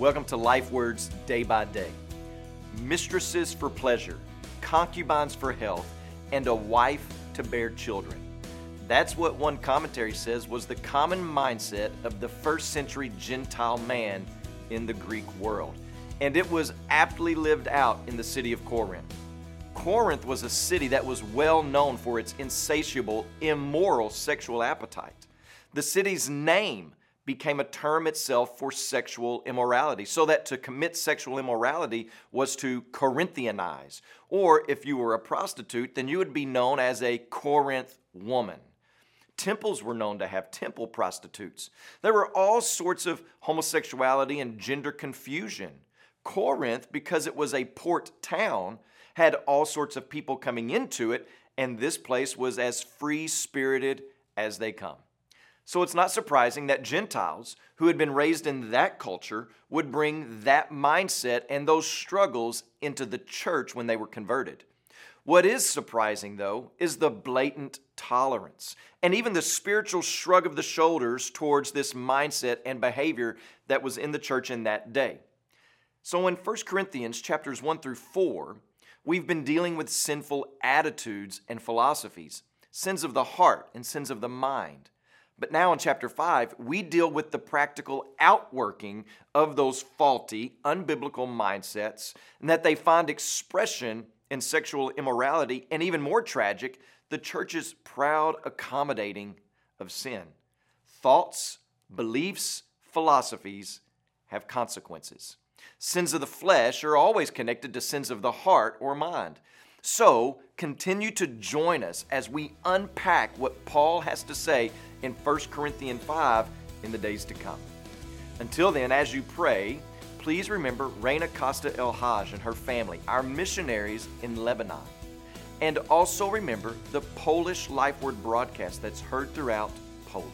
Welcome to Life Words Day by Day. Mistresses for pleasure, concubines for health, and a wife to bear children. That's what one commentary says was the common mindset of the first century Gentile man in the Greek world. And it was aptly lived out in the city of Corinth. Corinth was a city that was well known for its insatiable, immoral sexual appetite. The city's name became a term itself for sexual immorality, so that to commit sexual immorality was to Corinthianize. Or if you were a prostitute, then you would be known as a Corinth woman. Temples were known to have temple prostitutes. There were all sorts of homosexuality and gender confusion. Corinth, because it was a port town, had all sorts of people coming into it, and this place was as free spirited as they come. So it's not surprising that Gentiles who had been raised in that culture would bring that mindset and those struggles into the church when they were converted. What is surprising, though, is the blatant tolerance and even the spiritual shrug of the shoulders towards this mindset and behavior that was in the church in that day. So in 1 Corinthians chapters 1 through 4, we've been dealing with sinful attitudes and philosophies, sins of the heart and sins of the mind. But now in chapter 5, we deal with the practical outworking of those faulty, unbiblical mindsets, and that they find expression in sexual immorality, and even more tragic, the church's proud accommodating of sin. Thoughts, beliefs, philosophies have consequences. Sins of the flesh are always connected to sins of the heart or mind. So, continue to join us as we unpack what Paul has to say in 1 Corinthians 5 in the days to come. Until then, as you pray, please remember Reina Costa El Haj and her family, our missionaries in Lebanon. And also remember the Polish Life Word broadcast that's heard throughout Poland.